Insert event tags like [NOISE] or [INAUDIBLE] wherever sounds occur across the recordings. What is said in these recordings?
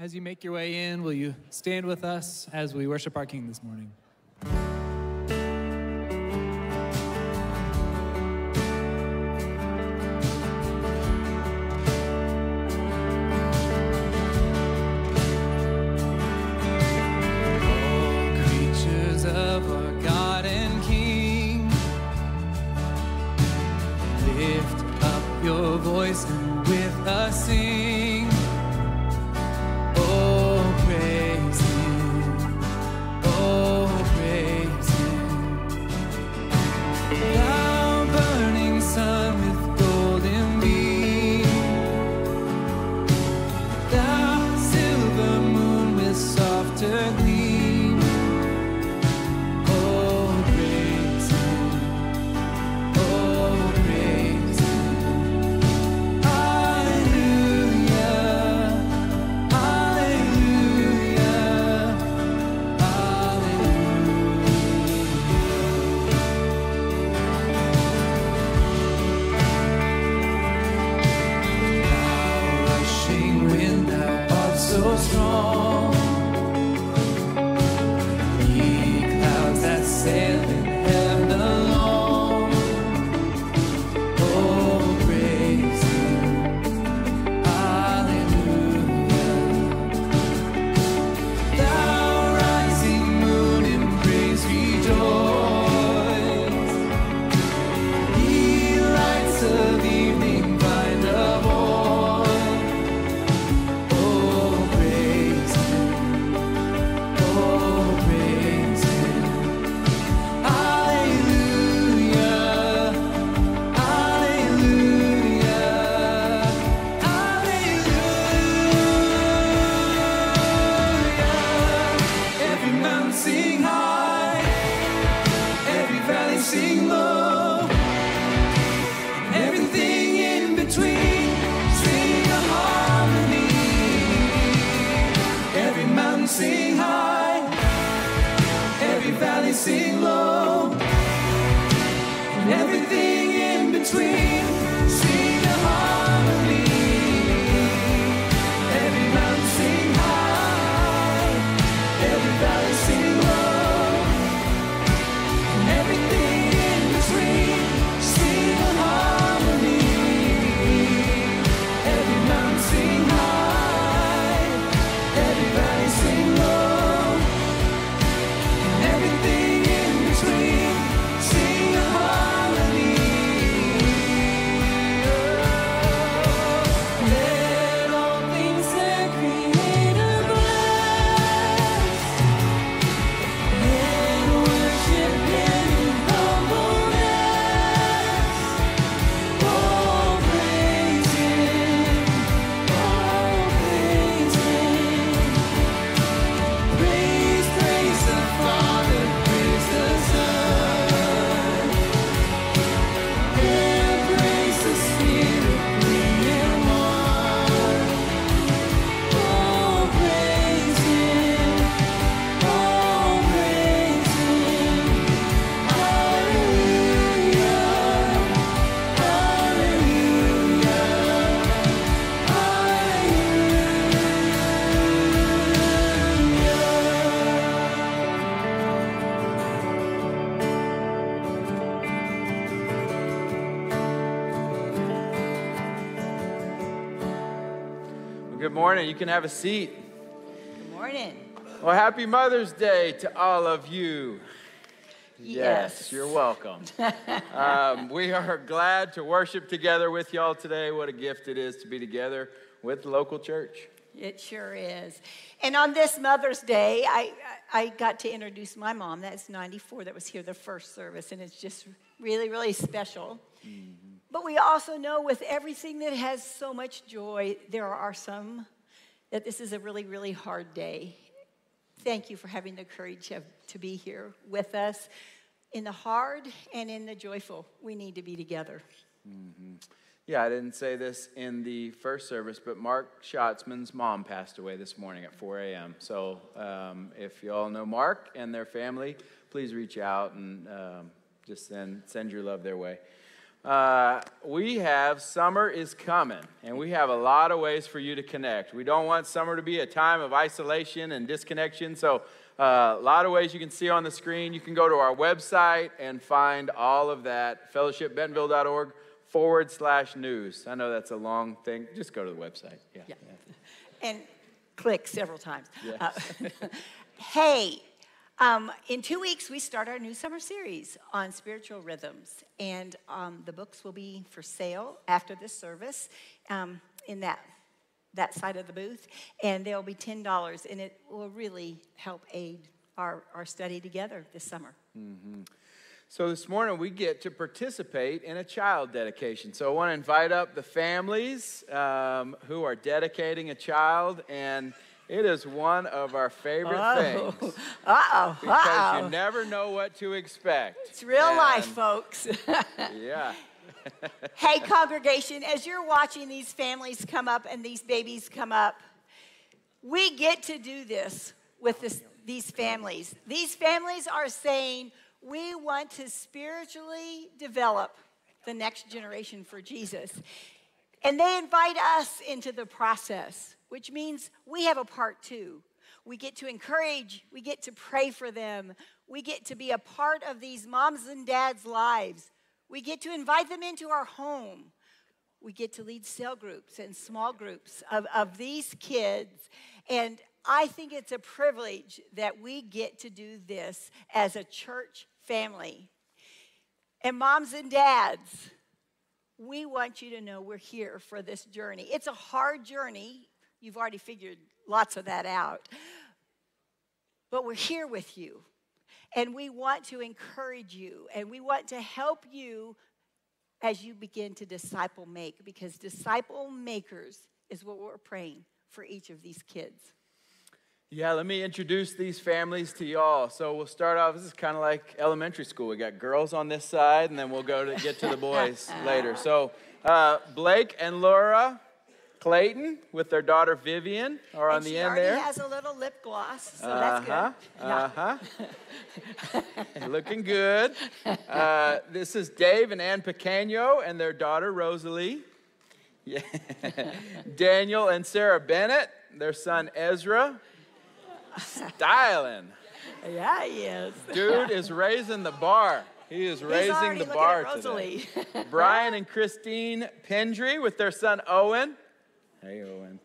As you make your way in, will you stand with us as we worship our King this morning? Good morning. You can have a seat. Good morning. Well, happy Mother's Day to all of you. Yes. you're welcome. [LAUGHS] um, we are glad to worship together with y'all today. What a gift it is to be together with the local church. It sure is. And on this Mother's Day, I, I got to introduce my mom. That's 94, that was here the first service, and it's just really, really special. But we also know with everything that has so much joy, there are some that this is a really, really hard day. Thank you for having the courage of, to be here with us. In the hard and in the joyful, we need to be together. Yeah, I didn't say this in the first service, but Mark Schatzman's mom passed away this morning at 4 a.m. So um, if you all know Mark and their family, please reach out and um, just send, send your love their way. Uh, we have summer is coming, and we have a lot of ways for you to connect. We don't want summer to be a time of isolation and disconnection, so uh, a lot of ways you can see on the screen. You can go to our website and find all of that, fellowshipbentonville.org forward slash news. I know that's a long thing. Just go to the website. Yeah. Yeah. And click several times. Yes. Uh, [LAUGHS] hey, um, in two weeks, we start our new summer series on spiritual rhythms. And um, the books will be for sale after this service um, in that, that side of the booth. And they'll be $10, and it will really help aid our, our study together this summer. So this morning we get to participate in a child dedication. So I want to invite up the families um, who are dedicating a child, and it is one of our favorite oh, things [LAUGHS] Uh-oh, because uh-oh. you never know what to expect. It's real life, folks. [LAUGHS] Yeah. hey, [LAUGHS] congregation, as you're watching these families come up and these babies come up, we get to do this with this, these families. These families are saying, we want to spiritually develop the next generation for Jesus. And they invite us into the process, which means we have a part too. We get to encourage, we get to pray for them, we get to be a part of these moms and dads' lives. We get to invite them into our home. We get to lead cell groups and small groups of, of these kids. And I think it's a privilege that we get to do this as a church family. And moms and dads, we want you to know we're here for this journey. It's a hard journey. You've already figured lots of that out. But we're here with you. And we want to encourage you and we want to help you as you begin to disciple make because disciple makers is what we're praying for each of these kids. Yeah, let me introduce these families to y'all. So we'll start off. This is kind of like elementary school. We got girls on this side, and then we'll go to get to the boys [LAUGHS] later. So uh, Blake and Laura Clayton with their daughter Vivian are on and the she end there. has a little lip gloss, so Uh-huh, good. Uh-huh. Looking good. Uh, this is Dave and Ann Pequeño and their daughter Rosalie. [LAUGHS] Yeah. Daniel and Sarah Bennett, their son Ezra. Styling. Yeah, he is. Dude is raising the bar. He is He's raising the bar at today. Rosalie. [LAUGHS] Brian and Christine Pendry with their son Owen. Hey, Owen.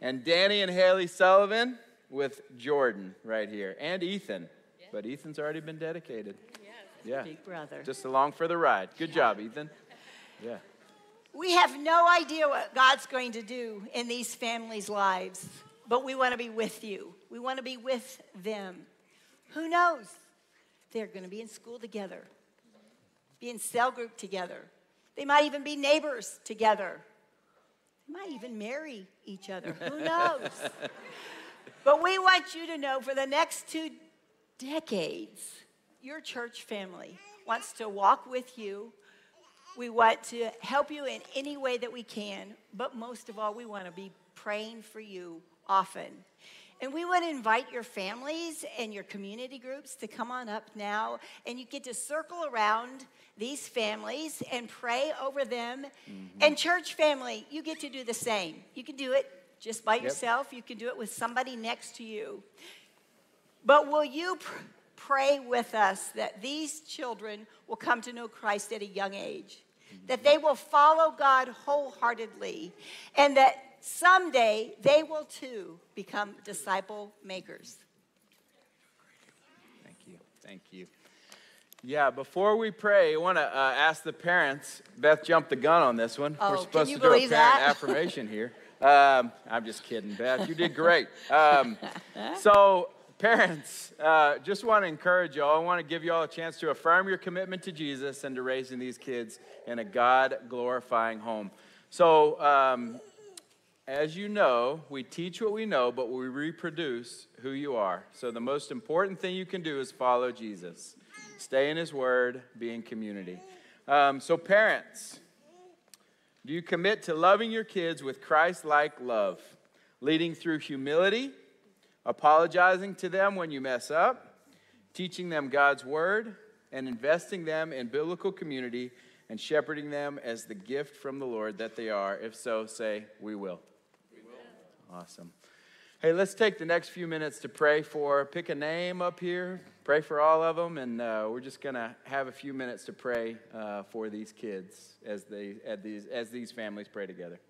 And Danny and Haley Sullivan with Jordan right here. And Ethan. But Ethan's already been dedicated. Yeah. Big brother. Just along for the ride. Good job, Ethan. Yeah. We have no idea what God's going to do in these families' lives, but we want to be with you. We want to be with them. Who knows? They're going to be in school together, be in cell group together. They might even be neighbors together. They might even marry each other. [LAUGHS] Who knows? but we want you to know for the next two decades, your church family wants to walk with you. We want to help you in any way that we can, but most of all, we want to be praying for you often. And we want to invite your families and your community groups to come on up now, and you get to circle around these families and pray over them. Mm-hmm. And, church family, you get to do the same. You can do it just by yourself, you can do it with somebody next to you. But will you pr- pray with us that these children will come to know Christ at a young age? Mm-hmm. That they will follow God wholeheartedly, and that someday they will too become disciple makers. Thank you. Thank you. Yeah, before we pray, I want to uh, ask the parents. Beth jumped the gun on this one. Oh, We're supposed to do a parent that? [LAUGHS] affirmation here. Um, I'm just kidding, Beth. You did great. Um, [LAUGHS] so, parents, uh, just want to encourage y'all. I want to give y'all a chance to affirm your commitment to Jesus and to raising these kids in a God glorifying home. So, um, as you know, we teach what we know, but we reproduce who you are. So the most important thing you can do is follow Jesus. Stay in his word, be in community. Um, so, parents, do you commit to loving your kids with Christ like love, leading through humility, apologizing to them when you mess up, teaching them God's word, and investing them in biblical community and shepherding them as the gift from the Lord that they are? If so, say, We will. Awesome. Hey, let's take the next few minutes to pray for, pick a name up here, pray for all of them, and uh, we're just going to have a few minutes to pray uh, for these kids as, they, as, these, as these families pray together.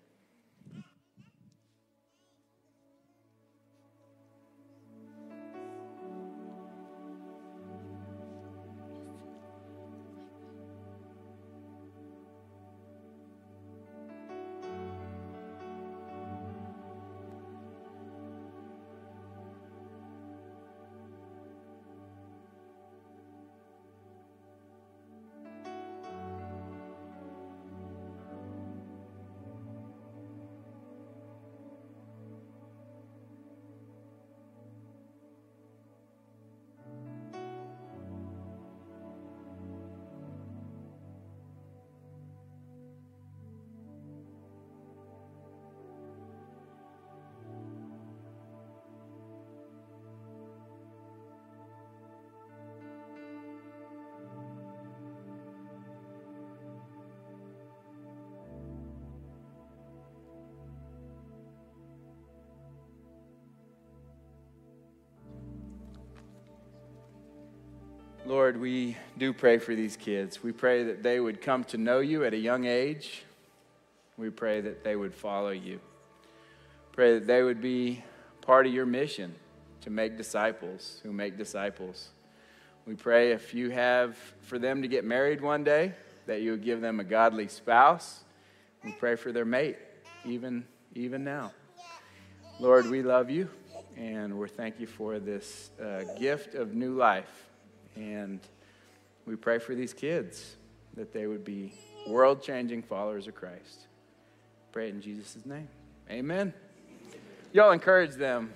Lord, we do pray for these kids. We pray that they would come to know you at a young age. We pray that they would follow you. Pray that they would be part of your mission to make disciples who make disciples. We pray if you have for them to get married one day, that you would give them a godly spouse. We pray for their mate, even, even now. Lord, we love you, and we thank you for this uh, gift of new life. And we pray for these kids that they would be world changing followers of Christ. Pray it in Jesus' name. Amen. Y'all encourage them.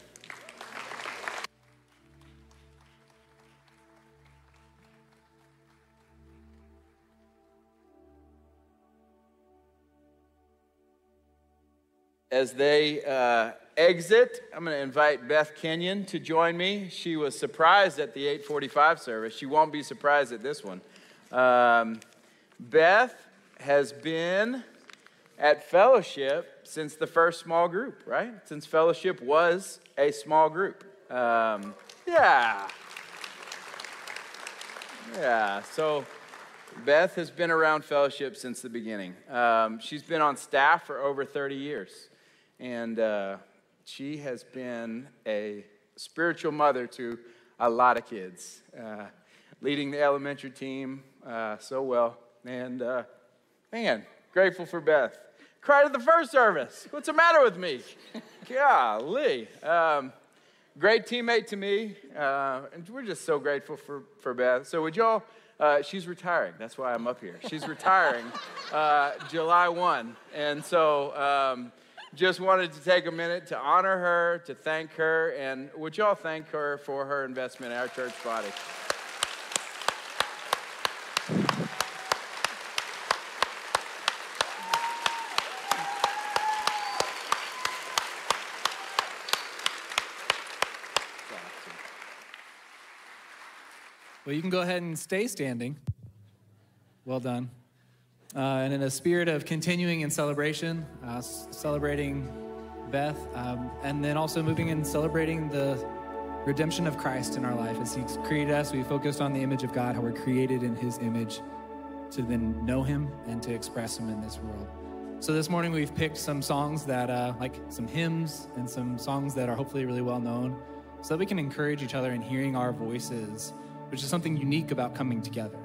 As they uh, exit, I'm going to invite Beth Kenyon to join me. She was surprised at the 845 service. She won't be surprised at this one. Um, Beth has been at fellowship since the first small group, right? Since fellowship was a small group. Um, yeah. Yeah, so Beth has been around fellowship since the beginning. Um, she's been on staff for over 30 years. And uh, she has been a spiritual mother to a lot of kids, uh, leading the elementary team uh, so well. And uh, man, grateful for Beth. Cried at the first service. What's the matter with me? [LAUGHS] Golly. Um, great teammate to me. Uh, and we're just so grateful for, for Beth. So, would y'all? Uh, she's retiring. That's why I'm up here. She's retiring [LAUGHS] uh, July 1. And so, um, just wanted to take a minute to honor her, to thank her, and would y'all thank her for her investment in our church body? Well, you can go ahead and stay standing. Well done. Uh, and in a spirit of continuing in celebration, uh, celebrating Beth, um, and then also moving and celebrating the redemption of Christ in our life. As He's created us, we focused on the image of God, how we're created in His image to then know Him and to express Him in this world. So this morning we've picked some songs that, uh, like some hymns and some songs that are hopefully really well known, so that we can encourage each other in hearing our voices, which is something unique about coming together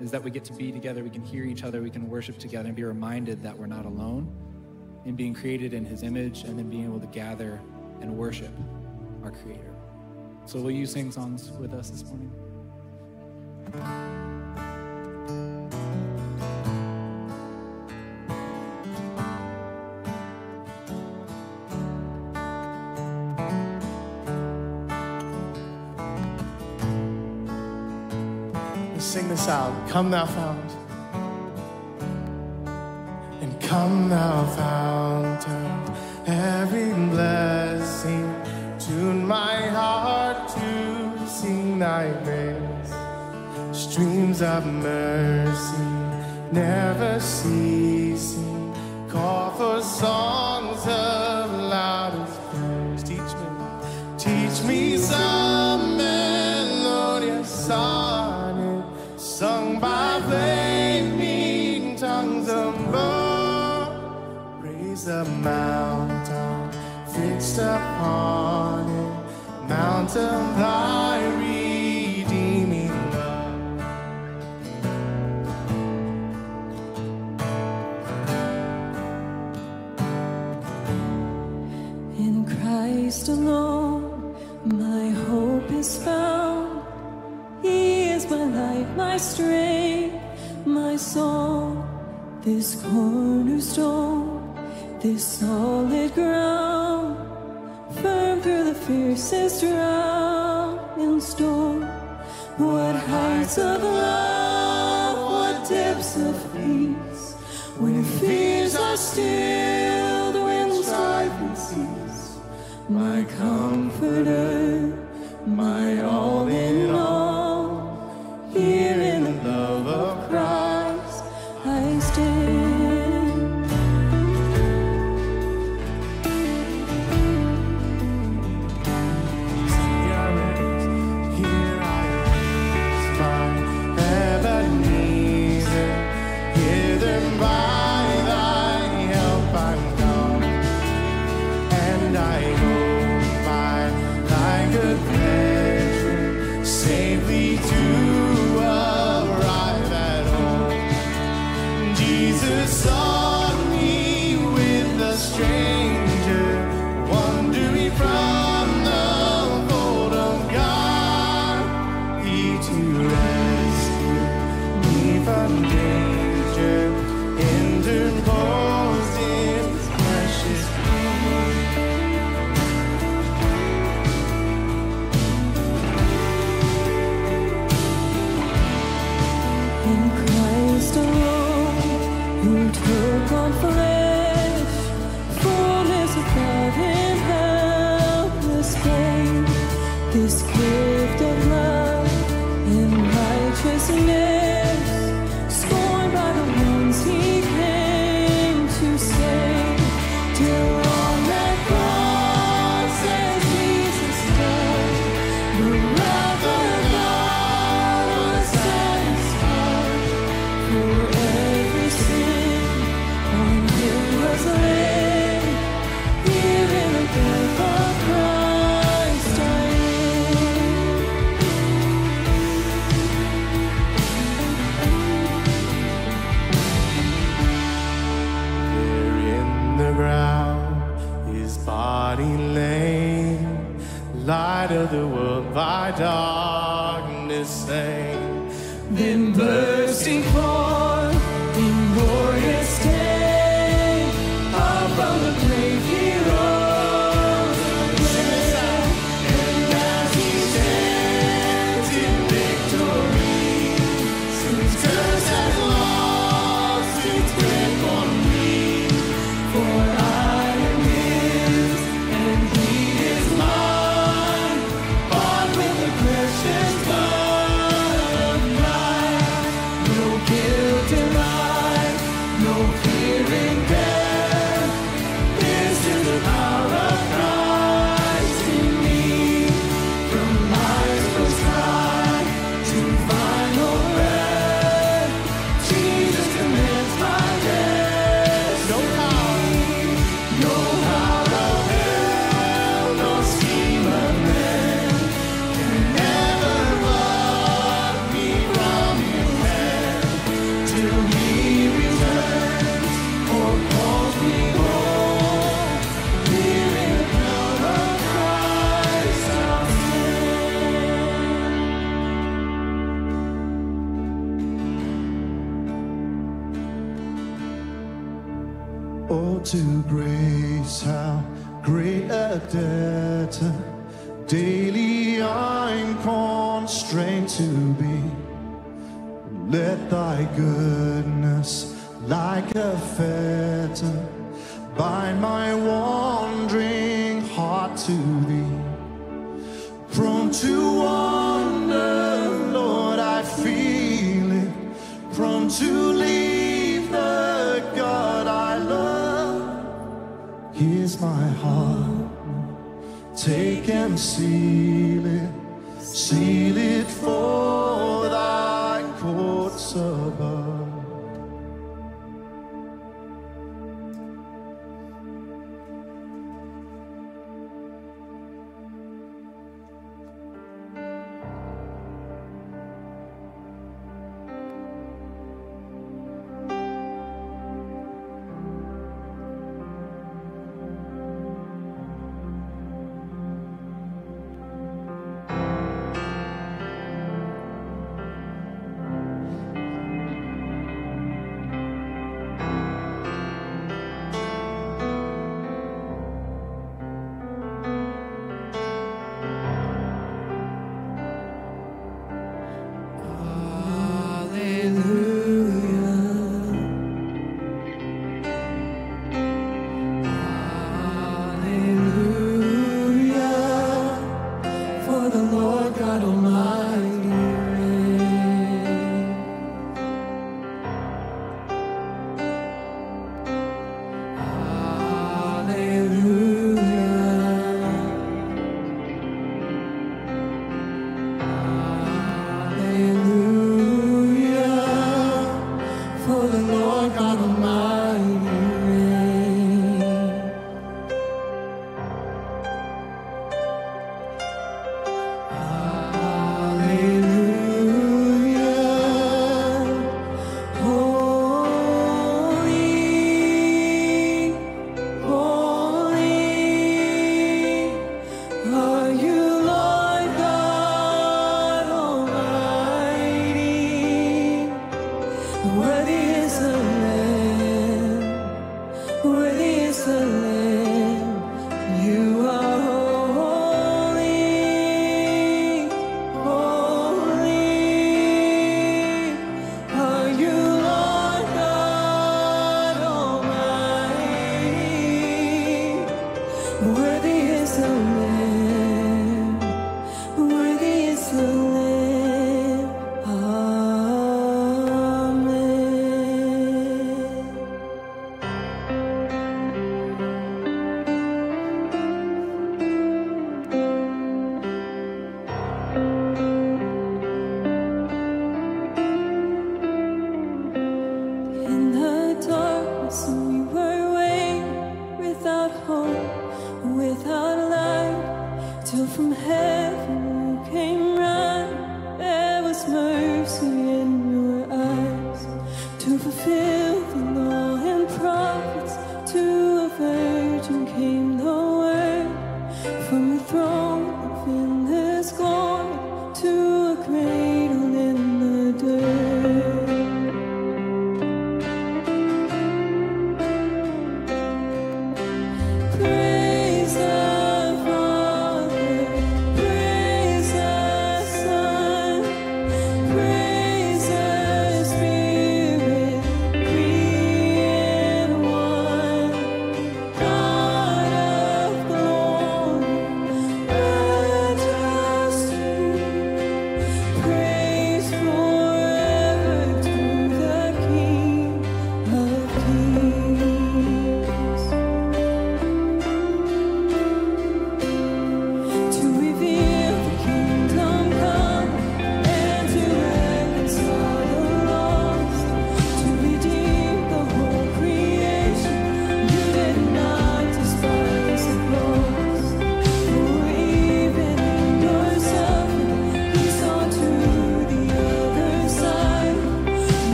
is that we get to be together, we can hear each other, we can worship together, and be reminded that we're not alone in being created in His image, and then being able to gather and worship our Creator. So, will you sing songs with us this morning? sound. Come thou fount. And come thou fountain, every blessing. Tune my heart to sing thy praise. Streams of mercy, never ceasing. Call for song. the mount fixed upon it, mount of thy redeeming love. In Christ alone, my hope is found. He is my life, my strength, my song. This cornerstone this solid ground, firm through the fiercest round and storm. What heights of love, what depths of peace, when fears are stilled, when strife cease. My comforter. you.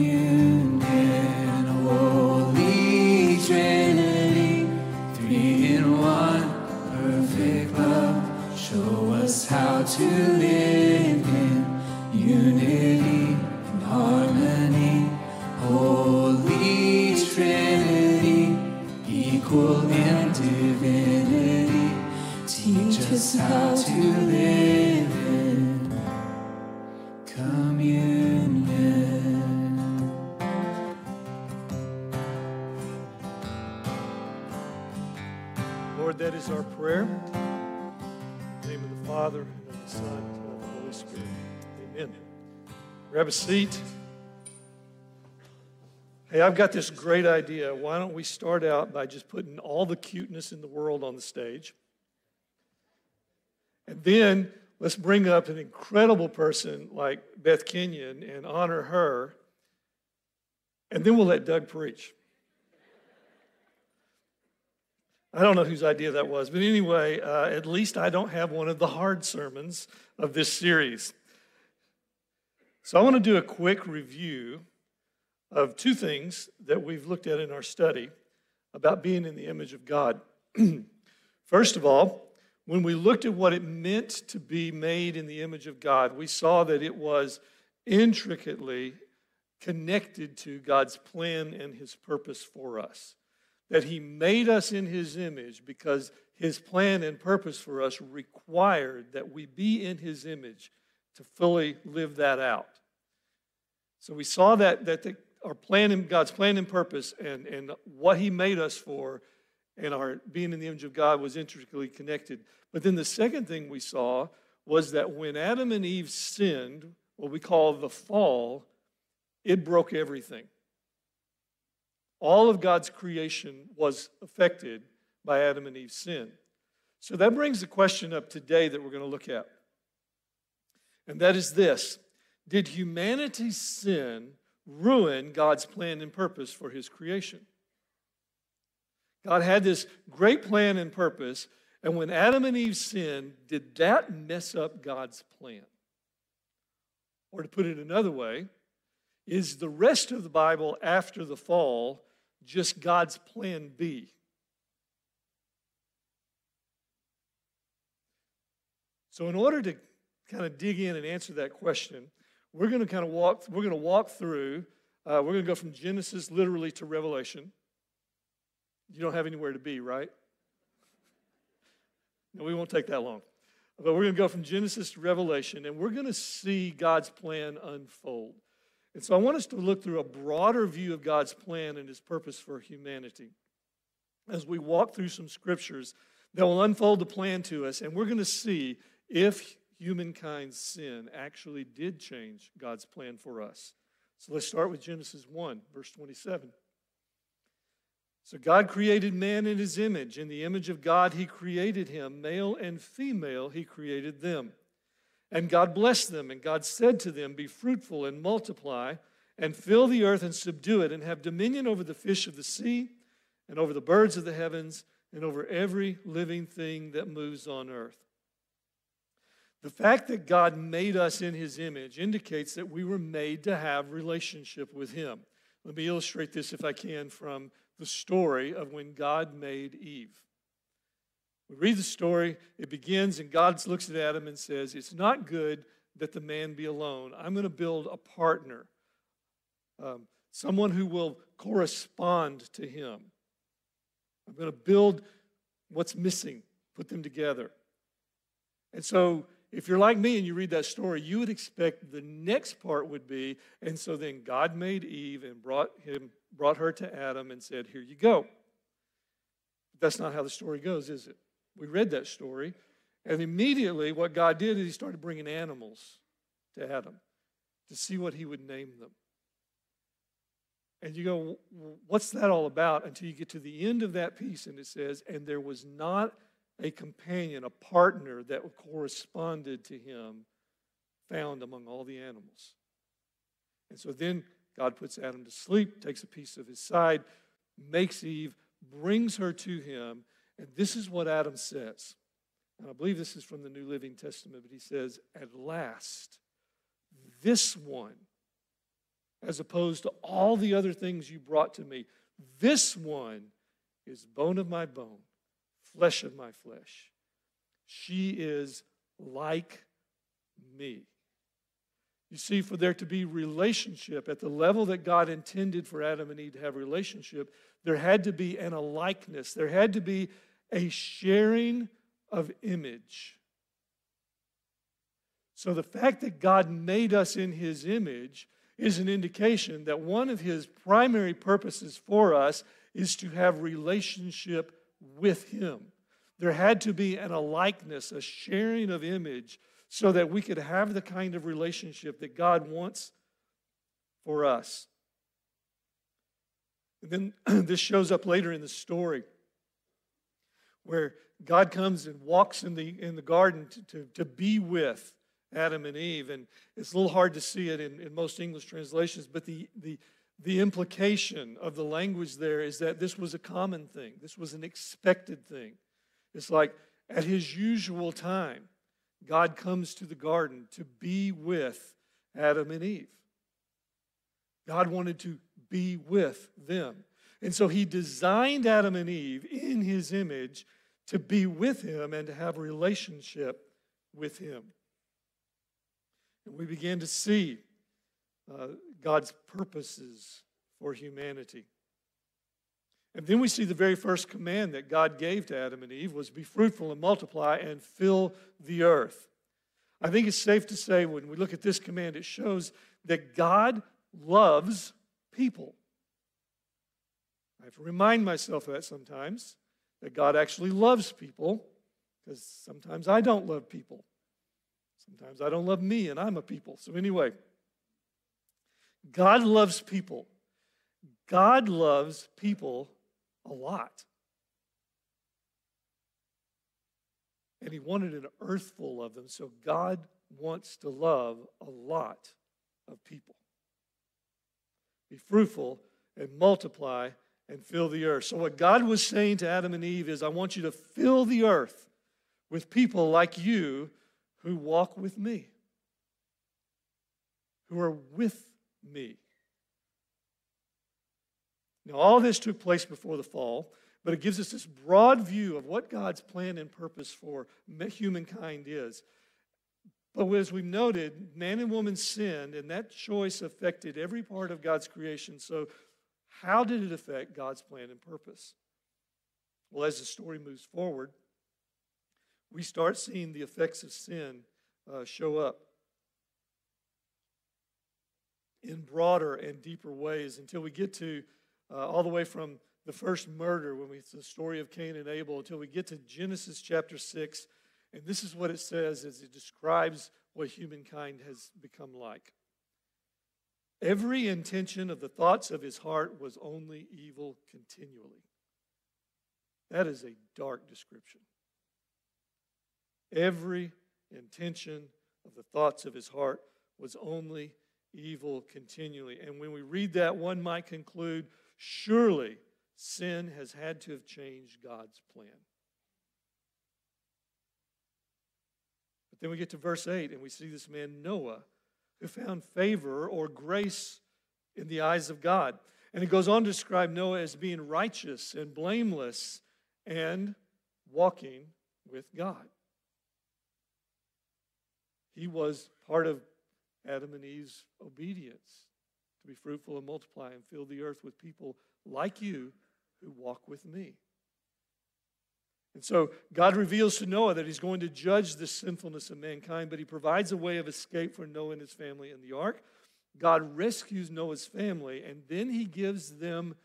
Communion, a seat. Hey, I've got this great idea. Why don't we start out by just putting all the cuteness in the world on the stage? And then let's bring up an incredible person like Beth Kenyon and honor her. And then we'll let Doug preach. I don't know whose idea that was, but anyway, uh, at least I don't have one of the hard sermons of this series. So I want to do a quick review of two things that we've looked at in our study about being in the image of God. [CLEARS THROAT] First of all, when we looked at what it meant to be made in the image of God, we saw that it was intricately connected to God's plan and his purpose for us that he made us in his image because his plan and purpose for us required that we be in his image to fully live that out. So we saw that, that the, our plan and God's plan and purpose and, and what he made us for and our being in the image of God was intricately connected. But then the second thing we saw was that when Adam and Eve sinned, what we call the fall, it broke everything. All of God's creation was affected by Adam and Eve's sin. So that brings the question up today that we're going to look at. And that is this Did humanity's sin ruin God's plan and purpose for his creation? God had this great plan and purpose, and when Adam and Eve sinned, did that mess up God's plan? Or to put it another way, is the rest of the Bible after the fall just God's plan B? So, in order to kind of dig in and answer that question, we're going to kind of walk. We're going to walk through. Uh, we're going to go from Genesis literally to Revelation. You don't have anywhere to be, right? No, we won't take that long. But we're going to go from Genesis to Revelation, and we're going to see God's plan unfold. And so I want us to look through a broader view of God's plan and his purpose for humanity as we walk through some scriptures that will unfold the plan to us, and we're going to see if humankind's sin actually did change God's plan for us. So let's start with Genesis 1, verse 27. So God created man in his image. In the image of God, he created him. Male and female, he created them. And God blessed them, and God said to them, Be fruitful and multiply, and fill the earth and subdue it, and have dominion over the fish of the sea, and over the birds of the heavens, and over every living thing that moves on earth. The fact that God made us in his image indicates that we were made to have relationship with him. Let me illustrate this if I can from the story of when God made Eve. We read the story, it begins, and God looks at Adam and says, It's not good that the man be alone. I'm going to build a partner, um, someone who will correspond to him. I'm going to build what's missing, put them together. And so, if you're like me and you read that story, you would expect the next part would be, and so then God made Eve and brought him, brought her to Adam and said, Here you go. That's not how the story goes, is it? We read that story, and immediately what God did is He started bringing animals to Adam to see what He would name them. And you go, what's that all about? Until you get to the end of that piece, and it says, and there was not a companion, a partner that corresponded to him found among all the animals. And so then God puts Adam to sleep, takes a piece of his side, makes Eve, brings her to him, and this is what Adam says. And I believe this is from the New Living Testament, but he says, At last, this one, as opposed to all the other things you brought to me, this one is bone of my bone, flesh of my flesh. She is like me. You see, for there to be relationship at the level that God intended for Adam and Eve to have relationship, there had to be an alikeness. There had to be a sharing of image. So the fact that God made us in his image is an indication that one of his primary purposes for us is to have relationship with him. There had to be an alikeness, a sharing of image, so that we could have the kind of relationship that God wants for us. And then [CLEARS THROAT] this shows up later in the story where God comes and walks in the, in the garden to, to, to be with Adam and Eve. And it's a little hard to see it in, in most English translations, but the, the, the implication of the language there is that this was a common thing, this was an expected thing. It's like at his usual time, God comes to the garden to be with Adam and Eve. God wanted to be with them. And so he designed Adam and Eve in his image to be with him and to have a relationship with him. And we began to see uh, God's purposes for humanity. And then we see the very first command that God gave to Adam and Eve was be fruitful and multiply and fill the earth. I think it's safe to say when we look at this command, it shows that God loves people. I have to remind myself of that sometimes, that God actually loves people, because sometimes I don't love people. Sometimes I don't love me, and I'm a people. So, anyway, God loves people. God loves people a lot. And He wanted an earth full of them. So, God wants to love a lot of people. Be fruitful and multiply and fill the earth. So, what God was saying to Adam and Eve is, I want you to fill the earth with people like you who walk with me, who are with me. Now, all this took place before the fall, but it gives us this broad view of what God's plan and purpose for humankind is. But as we've noted, man and woman sinned, and that choice affected every part of God's creation. So, how did it affect God's plan and purpose? Well, as the story moves forward, we start seeing the effects of sin uh, show up in broader and deeper ways until we get to uh, all the way from the first murder, when we, it's the story of Cain and Abel, until we get to Genesis chapter 6. And this is what it says as it describes what humankind has become like. Every intention of the thoughts of his heart was only evil continually. That is a dark description. Every intention of the thoughts of his heart was only evil continually. And when we read that, one might conclude surely sin has had to have changed God's plan. But then we get to verse 8 and we see this man Noah who found favor or grace in the eyes of God. And it goes on to describe Noah as being righteous and blameless and walking with God. He was part of Adam and Eve's obedience to be fruitful and multiply and fill the earth with people like you who walk with me. And so God reveals to Noah that he's going to judge the sinfulness of mankind, but he provides a way of escape for Noah and his family in the ark. God rescues Noah's family, and then he gives them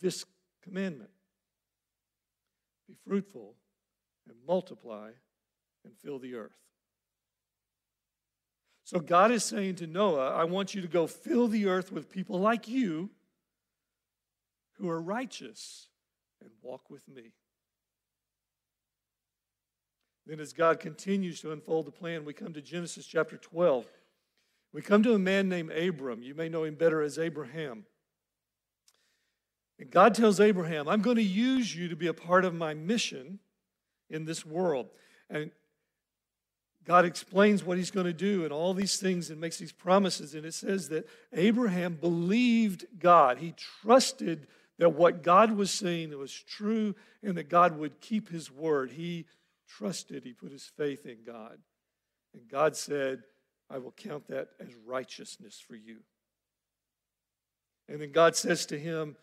this commandment Be fruitful and multiply and fill the earth. So God is saying to Noah, I want you to go fill the earth with people like you who are righteous and walk with me. Then, as God continues to unfold the plan, we come to Genesis chapter 12. We come to a man named Abram. You may know him better as Abraham. And God tells Abraham, I'm going to use you to be a part of my mission in this world. And God explains what he's going to do and all these things and makes these promises. And it says that Abraham believed God. He trusted that what God was saying was true and that God would keep his word. He trusted, he put his faith in God. And God said, I will count that as righteousness for you. And then God says to him,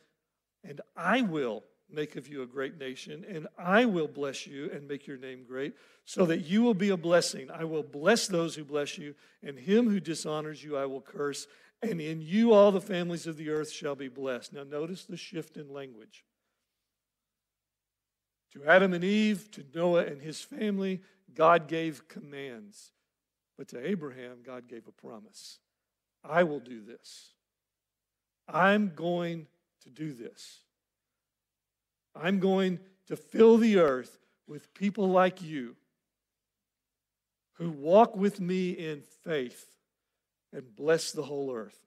And I will make of you a great nation, and I will bless you and make your name great, so that you will be a blessing. I will bless those who bless you, and him who dishonors you I will curse, and in you all the families of the earth shall be blessed. Now, notice the shift in language. To Adam and Eve, to Noah and his family, God gave commands. But to Abraham, God gave a promise I will do this. I'm going to do this. I'm going to fill the earth with people like you who walk with me in faith and bless the whole earth.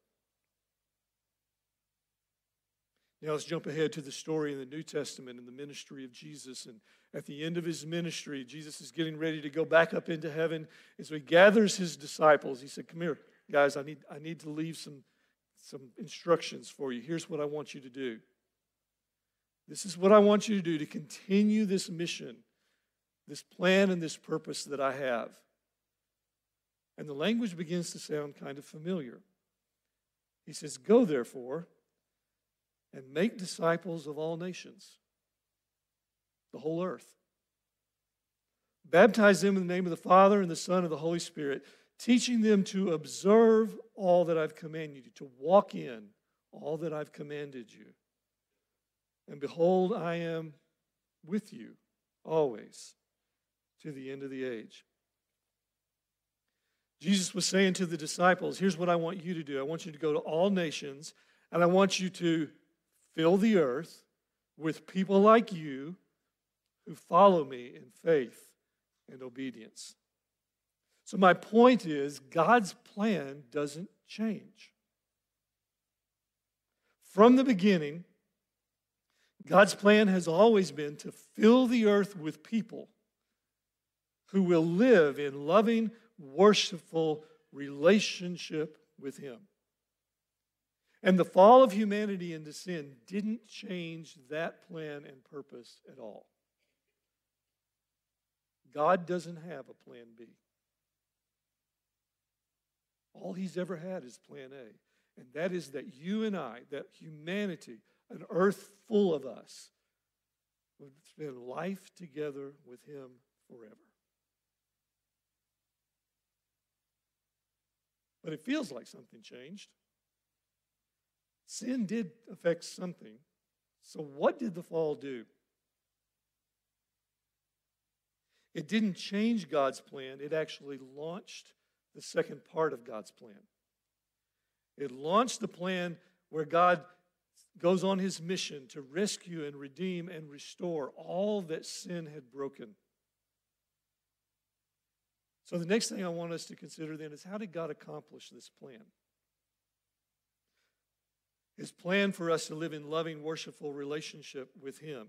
Now let's jump ahead to the story in the New Testament and the ministry of Jesus. And at the end of his ministry, Jesus is getting ready to go back up into heaven. And so he gathers his disciples. He said, Come here, guys, I need, I need to leave some, some instructions for you. Here's what I want you to do. This is what I want you to do to continue this mission, this plan, and this purpose that I have. And the language begins to sound kind of familiar. He says, Go therefore and make disciples of all nations, the whole earth. Baptize them in the name of the Father and the Son and the Holy Spirit, teaching them to observe all that I've commanded you, to walk in all that I've commanded you. And behold, I am with you always to the end of the age. Jesus was saying to the disciples, Here's what I want you to do I want you to go to all nations, and I want you to fill the earth with people like you who follow me in faith and obedience. So, my point is, God's plan doesn't change. From the beginning, God's plan has always been to fill the earth with people who will live in loving, worshipful relationship with Him. And the fall of humanity into sin didn't change that plan and purpose at all. God doesn't have a plan B. All he's ever had is plan A. And that is that you and I, that humanity, an earth full of us, would spend life together with him forever. But it feels like something changed. Sin did affect something. So, what did the fall do? It didn't change God's plan, it actually launched the second part of God's plan. It launched the plan where God goes on his mission to rescue and redeem and restore all that sin had broken. So, the next thing I want us to consider then is how did God accomplish this plan? His plan for us to live in loving, worshipful relationship with Him.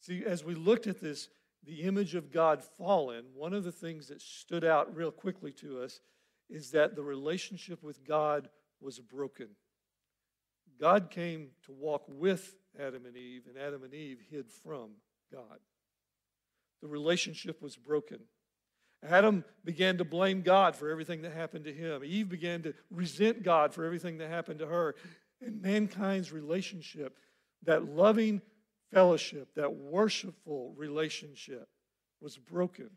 See, as we looked at this, the image of God fallen, one of the things that stood out real quickly to us is that the relationship with God was broken. God came to walk with Adam and Eve, and Adam and Eve hid from God. The relationship was broken. Adam began to blame God for everything that happened to him. Eve began to resent God for everything that happened to her. And mankind's relationship, that loving fellowship, that worshipful relationship, was broken.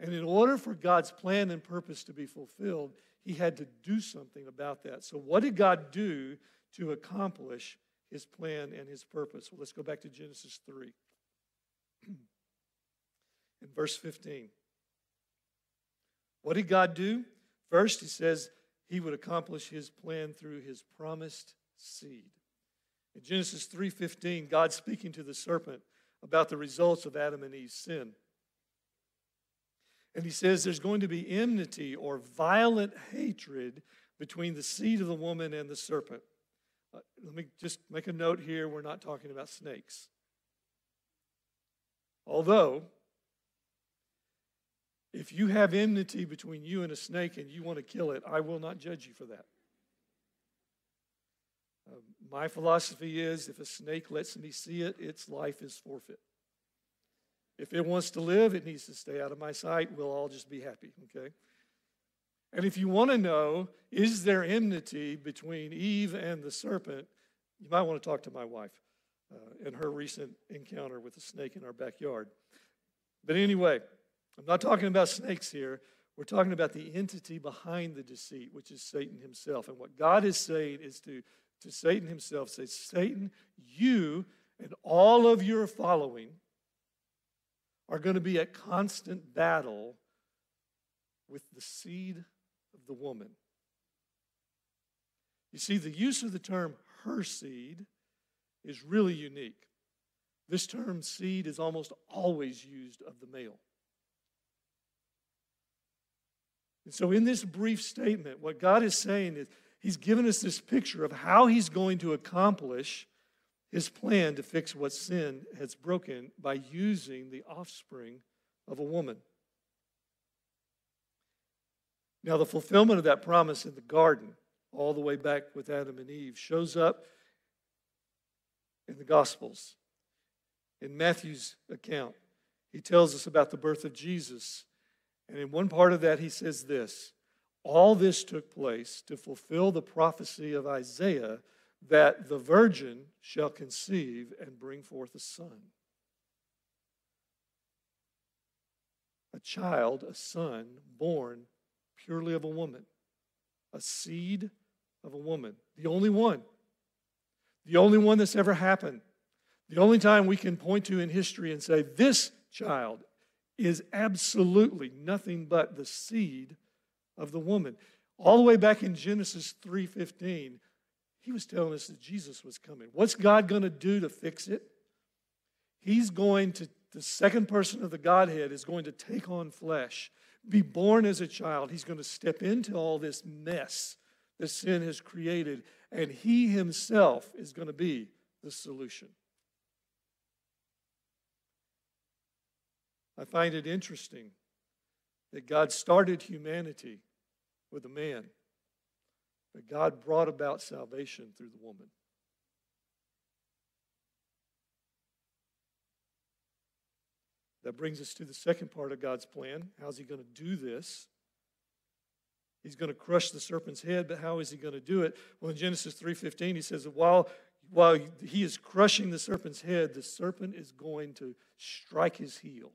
And in order for God's plan and purpose to be fulfilled, he had to do something about that. So, what did God do to accomplish his plan and his purpose? Well, let's go back to Genesis 3. [CLEARS THROAT] in verse 15. What did God do? First, he says he would accomplish his plan through his promised seed. In Genesis 3:15, God speaking to the serpent about the results of Adam and Eve's sin. And he says there's going to be enmity or violent hatred between the seed of the woman and the serpent. Uh, let me just make a note here we're not talking about snakes. Although if you have enmity between you and a snake and you want to kill it, I will not judge you for that. Uh, my philosophy is if a snake lets me see it, its life is forfeit. If it wants to live, it needs to stay out of my sight. We'll all just be happy, okay? And if you want to know, is there enmity between Eve and the serpent, you might want to talk to my wife uh, and her recent encounter with a snake in our backyard. But anyway, I'm not talking about snakes here. We're talking about the entity behind the deceit, which is Satan himself. And what God is saying is to, to Satan himself, say, Satan, you and all of your following are going to be at constant battle with the seed of the woman. You see, the use of the term her seed is really unique. This term seed is almost always used of the male. And so, in this brief statement, what God is saying is He's given us this picture of how He's going to accomplish His plan to fix what sin has broken by using the offspring of a woman. Now, the fulfillment of that promise in the garden, all the way back with Adam and Eve, shows up in the Gospels. In Matthew's account, he tells us about the birth of Jesus and in one part of that, he says this All this took place to fulfill the prophecy of Isaiah that the virgin shall conceive and bring forth a son. A child, a son, born purely of a woman, a seed of a woman, the only one, the only one that's ever happened. The only time we can point to in history and say, this child is absolutely nothing but the seed of the woman. All the way back in Genesis 3:15, he was telling us that Jesus was coming. What's God going to do to fix it? He's going to the second person of the Godhead is going to take on flesh, be born as a child. He's going to step into all this mess that sin has created, and he himself is going to be the solution. I find it interesting that God started humanity with a man, but God brought about salvation through the woman. That brings us to the second part of God's plan. How's he going to do this? He's going to crush the serpent's head, but how is he going to do it? Well, in Genesis 3:15, he says that while, while he is crushing the serpent's head, the serpent is going to strike his heel.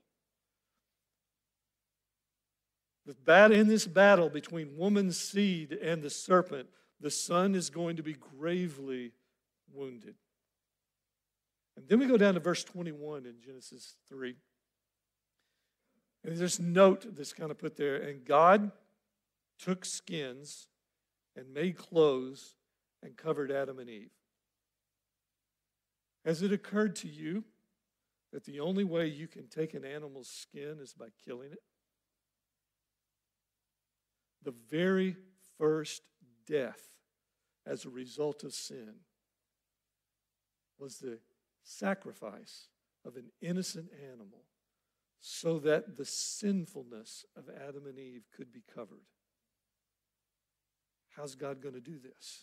The bat, in this battle between woman's seed and the serpent, the son is going to be gravely wounded. And then we go down to verse 21 in Genesis 3. And there's this note that's kind of put there. And God took skins and made clothes and covered Adam and Eve. Has it occurred to you that the only way you can take an animal's skin is by killing it? The very first death as a result of sin was the sacrifice of an innocent animal so that the sinfulness of Adam and Eve could be covered. How's God going to do this?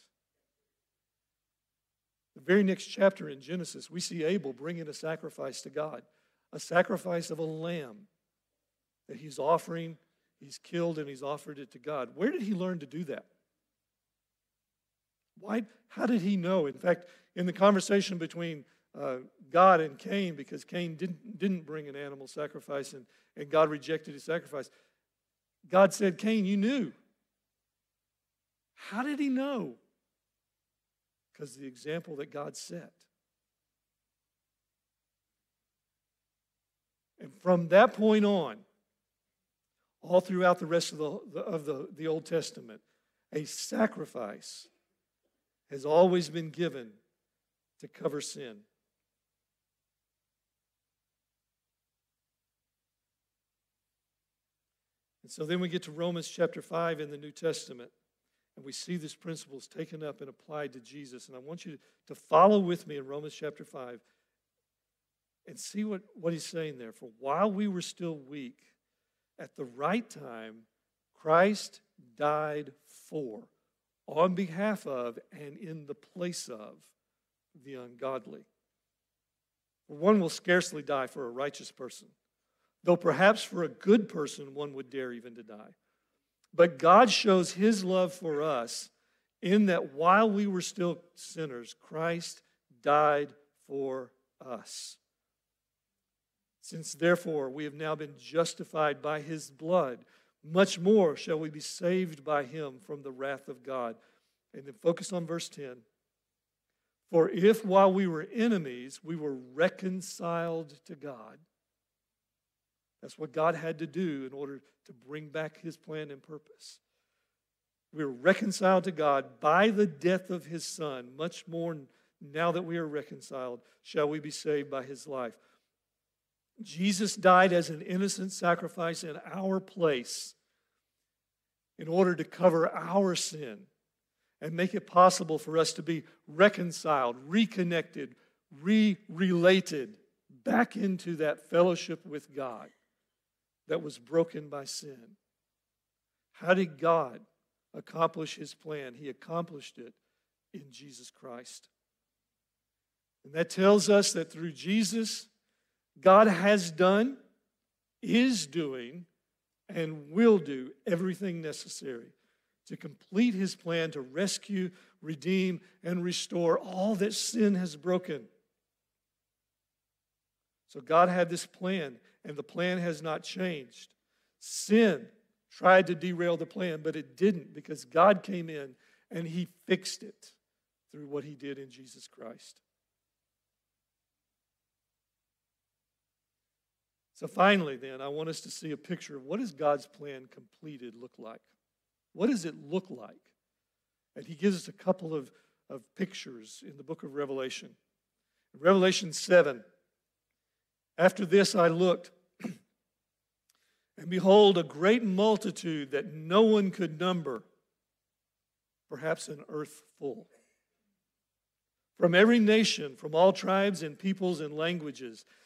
The very next chapter in Genesis, we see Abel bringing a sacrifice to God, a sacrifice of a lamb that he's offering, he's killed, and he's offered it to God. Where did he learn to do that? Why, how did he know? In fact, in the conversation between uh, God and Cain, because Cain didn't, didn't bring an animal sacrifice and, and God rejected his sacrifice, God said, Cain, you knew. How did he know? Because the example that God set. And from that point on, all throughout the rest of the, of the, the Old Testament, a sacrifice has always been given to cover sin. And so then we get to Romans chapter 5 in the New Testament, and we see these principles taken up and applied to Jesus. And I want you to follow with me in Romans chapter 5 and see what, what he's saying there. For while we were still weak, at the right time, Christ died for on behalf of and in the place of the ungodly. For one will scarcely die for a righteous person, though perhaps for a good person one would dare even to die. But God shows his love for us in that while we were still sinners, Christ died for us. Since therefore we have now been justified by his blood, much more shall we be saved by him from the wrath of God. And then focus on verse 10. For if while we were enemies, we were reconciled to God, that's what God had to do in order to bring back his plan and purpose. We were reconciled to God by the death of his son. Much more now that we are reconciled, shall we be saved by his life. Jesus died as an innocent sacrifice in our place in order to cover our sin and make it possible for us to be reconciled, reconnected, re related back into that fellowship with God that was broken by sin. How did God accomplish his plan? He accomplished it in Jesus Christ. And that tells us that through Jesus, God has done, is doing, and will do everything necessary to complete his plan to rescue, redeem, and restore all that sin has broken. So God had this plan, and the plan has not changed. Sin tried to derail the plan, but it didn't because God came in and he fixed it through what he did in Jesus Christ. So finally, then, I want us to see a picture of what does God's plan completed look like? What does it look like? And he gives us a couple of, of pictures in the book of Revelation. In Revelation 7, after this I looked, [CLEARS THROAT] and behold, a great multitude that no one could number, perhaps an earth full. From every nation, from all tribes and peoples and languages,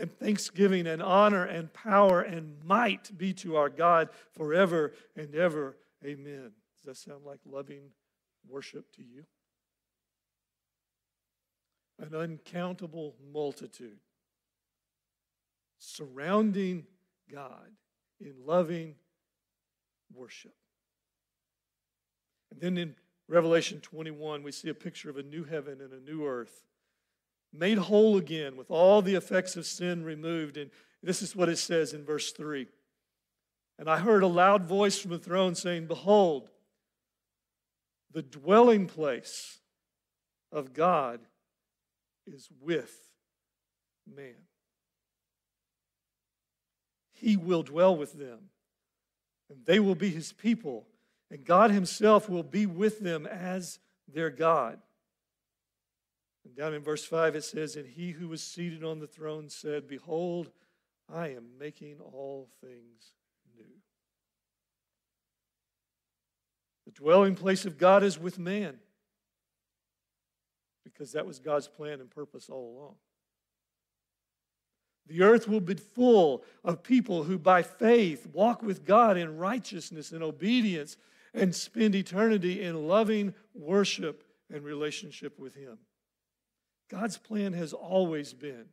and thanksgiving and honor and power and might be to our God forever and ever. Amen. Does that sound like loving worship to you? An uncountable multitude surrounding God in loving worship. And then in Revelation 21, we see a picture of a new heaven and a new earth made whole again with all the effects of sin removed. And this is what it says in verse 3. And I heard a loud voice from the throne saying, Behold, the dwelling place of God is with man. He will dwell with them, and they will be his people, and God himself will be with them as their God. And down in verse 5, it says, And he who was seated on the throne said, Behold, I am making all things new. The dwelling place of God is with man, because that was God's plan and purpose all along. The earth will be full of people who, by faith, walk with God in righteousness and obedience and spend eternity in loving worship and relationship with Him. God's plan has always been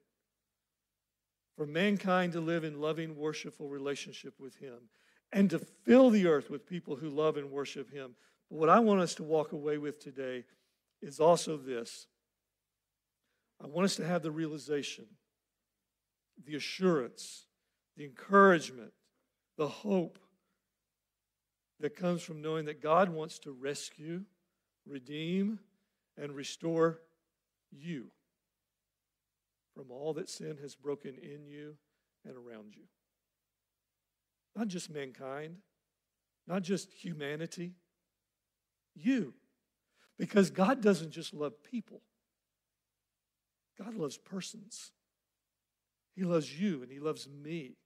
for mankind to live in loving, worshipful relationship with Him and to fill the earth with people who love and worship Him. But what I want us to walk away with today is also this I want us to have the realization, the assurance, the encouragement, the hope that comes from knowing that God wants to rescue, redeem, and restore you from all that sin has broken in you and around you. Not just mankind, not just humanity, you. Because God doesn't just love people, God loves persons. He loves you and He loves me.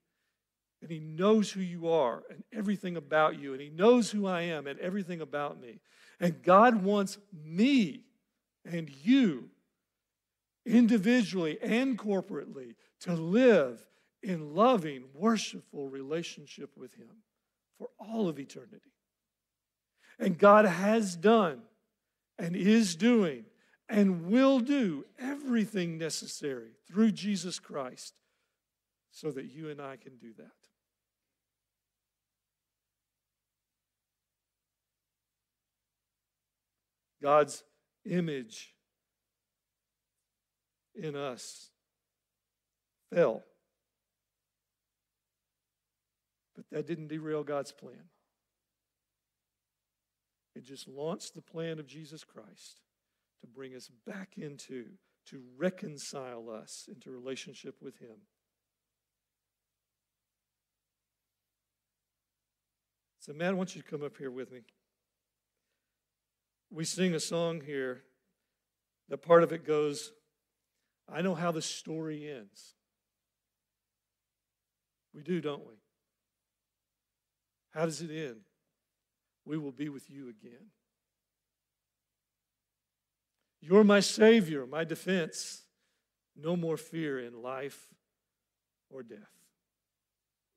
And He knows who you are and everything about you. And He knows who I am and everything about me. And God wants me and you individually and corporately, to live in loving, worshipful relationship with Him for all of eternity. And God has done and is doing and will do everything necessary through Jesus Christ so that you and I can do that. God's image in us fell. But that didn't derail God's plan. It just launched the plan of Jesus Christ to bring us back into, to reconcile us into relationship with Him. So, man, I want you to come up here with me. We sing a song here that part of it goes, I know how the story ends. We do, don't we? How does it end? We will be with you again. You're my Savior, my defense. No more fear in life or death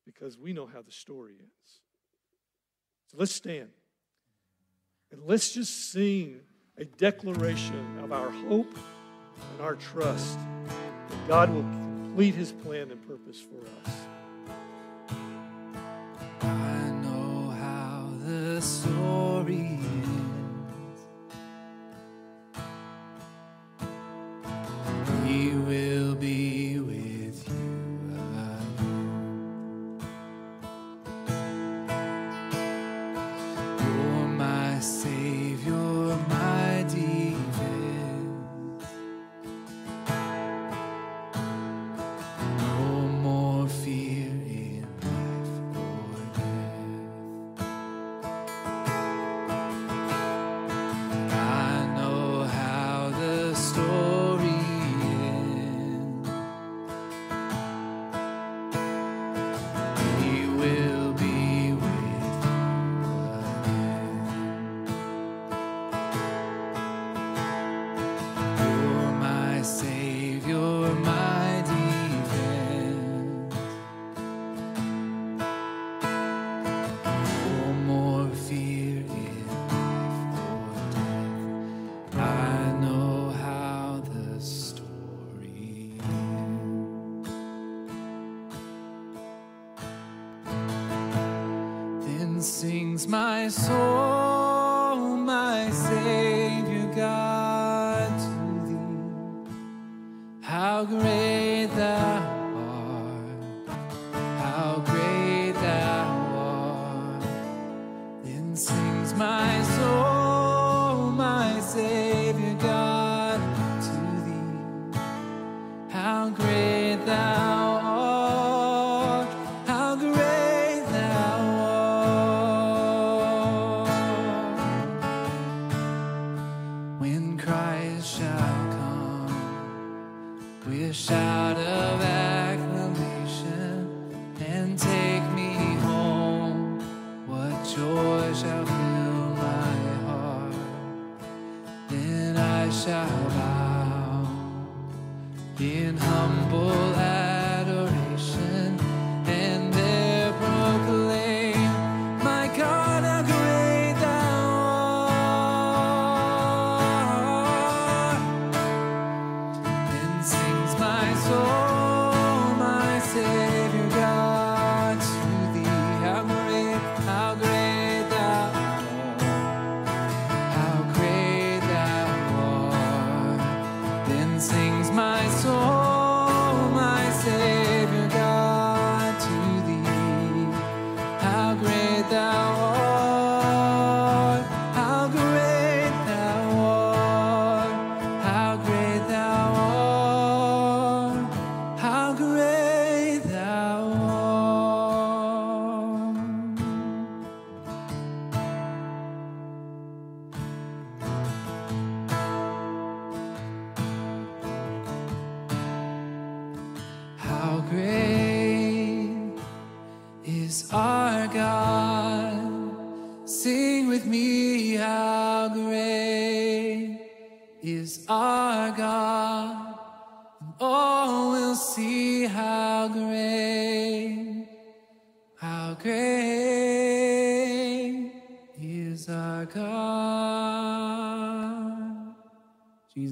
because we know how the story ends. So let's stand and let's just sing a declaration of our hope and our trust that God will complete his plan and purpose for us. I know how sings my soul,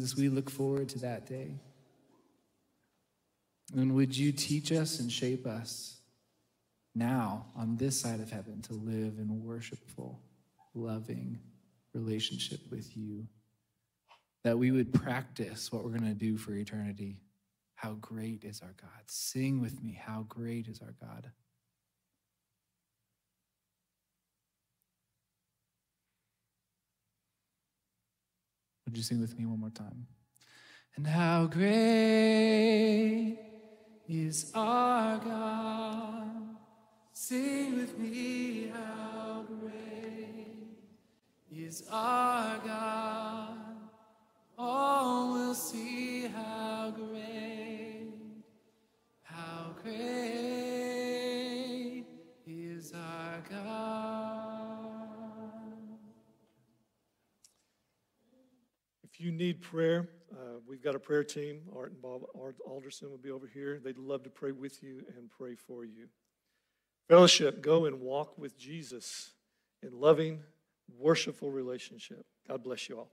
Jesus, we look forward to that day. And would you teach us and shape us now on this side of heaven to live in worshipful, loving relationship with you? That we would practice what we're going to do for eternity. How great is our God? Sing with me, how great is our God? Would you sing with me one more time? And how great is our God? Sing with me, how great is our God? All will see how great, how great you need prayer, uh, we've got a prayer team. Art and Bob Art Alderson will be over here. They'd love to pray with you and pray for you. Fellowship, go and walk with Jesus in loving, worshipful relationship. God bless you all.